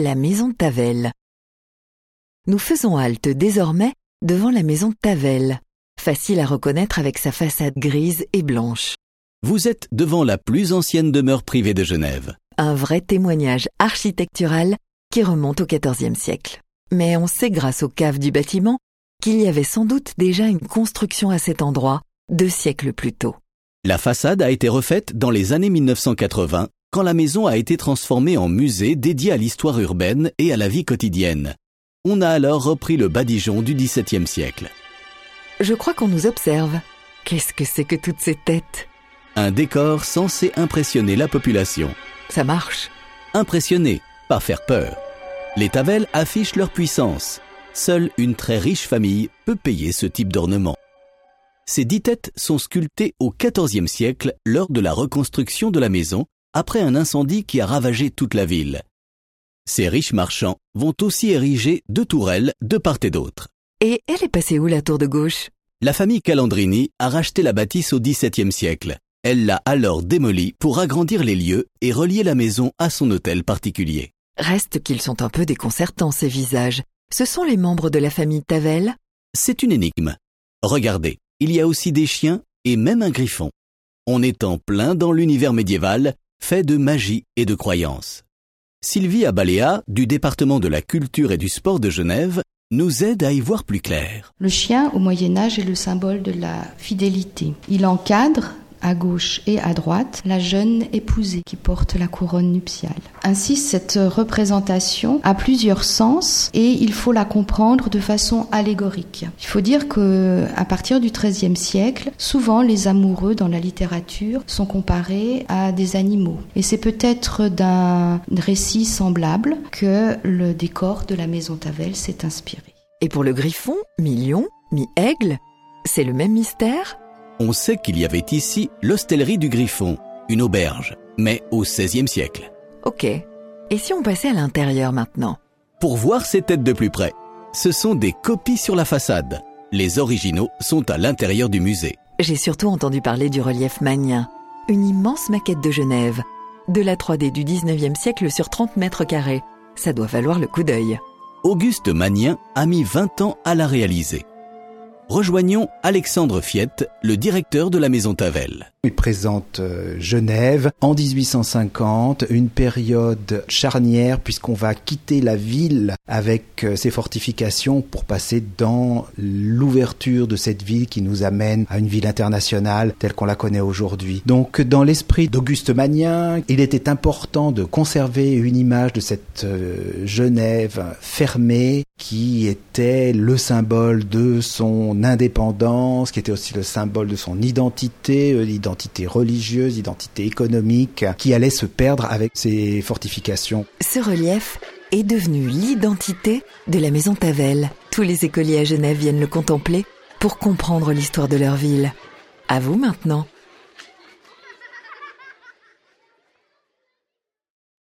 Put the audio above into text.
la maison de Tavel. Nous faisons halte désormais devant la maison de Tavel, facile à reconnaître avec sa façade grise et blanche. Vous êtes devant la plus ancienne demeure privée de Genève. Un vrai témoignage architectural qui remonte au XIVe siècle. Mais on sait grâce aux caves du bâtiment qu'il y avait sans doute déjà une construction à cet endroit deux siècles plus tôt. La façade a été refaite dans les années 1980 quand la maison a été transformée en musée dédié à l'histoire urbaine et à la vie quotidienne. On a alors repris le badigeon du XVIIe siècle. Je crois qu'on nous observe. Qu'est-ce que c'est que toutes ces têtes? Un décor censé impressionner la population. Ça marche. Impressionner, pas faire peur. Les Tavel affichent leur puissance. Seule une très riche famille peut payer ce type d'ornement. Ces dix têtes sont sculptées au XIVe siècle lors de la reconstruction de la maison après un incendie qui a ravagé toute la ville. Ces riches marchands vont aussi ériger deux tourelles de part et d'autre. Et elle est passée où la tour de gauche? La famille Calandrini a racheté la bâtisse au XVIIe siècle. Elle l'a alors démolie pour agrandir les lieux et relier la maison à son hôtel particulier. Reste qu'ils sont un peu déconcertants, ces visages. Ce sont les membres de la famille Tavel? C'est une énigme. Regardez, il y a aussi des chiens et même un griffon. On est en plein dans l'univers médiéval, fait de magie et de croyances. Sylvie Abaléa, du département de la culture et du sport de Genève, nous aide à y voir plus clair. Le chien, au Moyen Âge, est le symbole de la fidélité. Il encadre à gauche et à droite la jeune épousée qui porte la couronne nuptiale. Ainsi, cette représentation a plusieurs sens et il faut la comprendre de façon allégorique. Il faut dire que à partir du XIIIe siècle, souvent les amoureux dans la littérature sont comparés à des animaux. Et c'est peut-être d'un récit semblable que le décor de la maison Tavel s'est inspiré. Et pour le griffon, mi-lion, mi-aigle, c'est le même mystère? On sait qu'il y avait ici l'hostellerie du Griffon, une auberge, mais au XVIe siècle. Ok. Et si on passait à l'intérieur maintenant? Pour voir ces têtes de plus près, ce sont des copies sur la façade. Les originaux sont à l'intérieur du musée. J'ai surtout entendu parler du relief magnien, une immense maquette de Genève, de la 3D du 19e siècle sur 30 mètres carrés. Ça doit valoir le coup d'œil. Auguste Magnien a mis 20 ans à la réaliser. Rejoignons Alexandre Fiette, le directeur de la Maison Tavel. Il présente euh, Genève en 1850, une période charnière puisqu'on va quitter la ville avec euh, ses fortifications pour passer dans l'ouverture de cette ville qui nous amène à une ville internationale telle qu'on la connaît aujourd'hui. Donc dans l'esprit d'Auguste Magnien, il était important de conserver une image de cette euh, Genève fermée qui était le symbole de son indépendance, qui était aussi le symbole de son identité, euh, identité religieuse, identité économique, qui allait se perdre avec ses fortifications. Ce relief est devenu l'identité de la maison Tavel. Tous les écoliers à Genève viennent le contempler pour comprendre l'histoire de leur ville. À vous maintenant.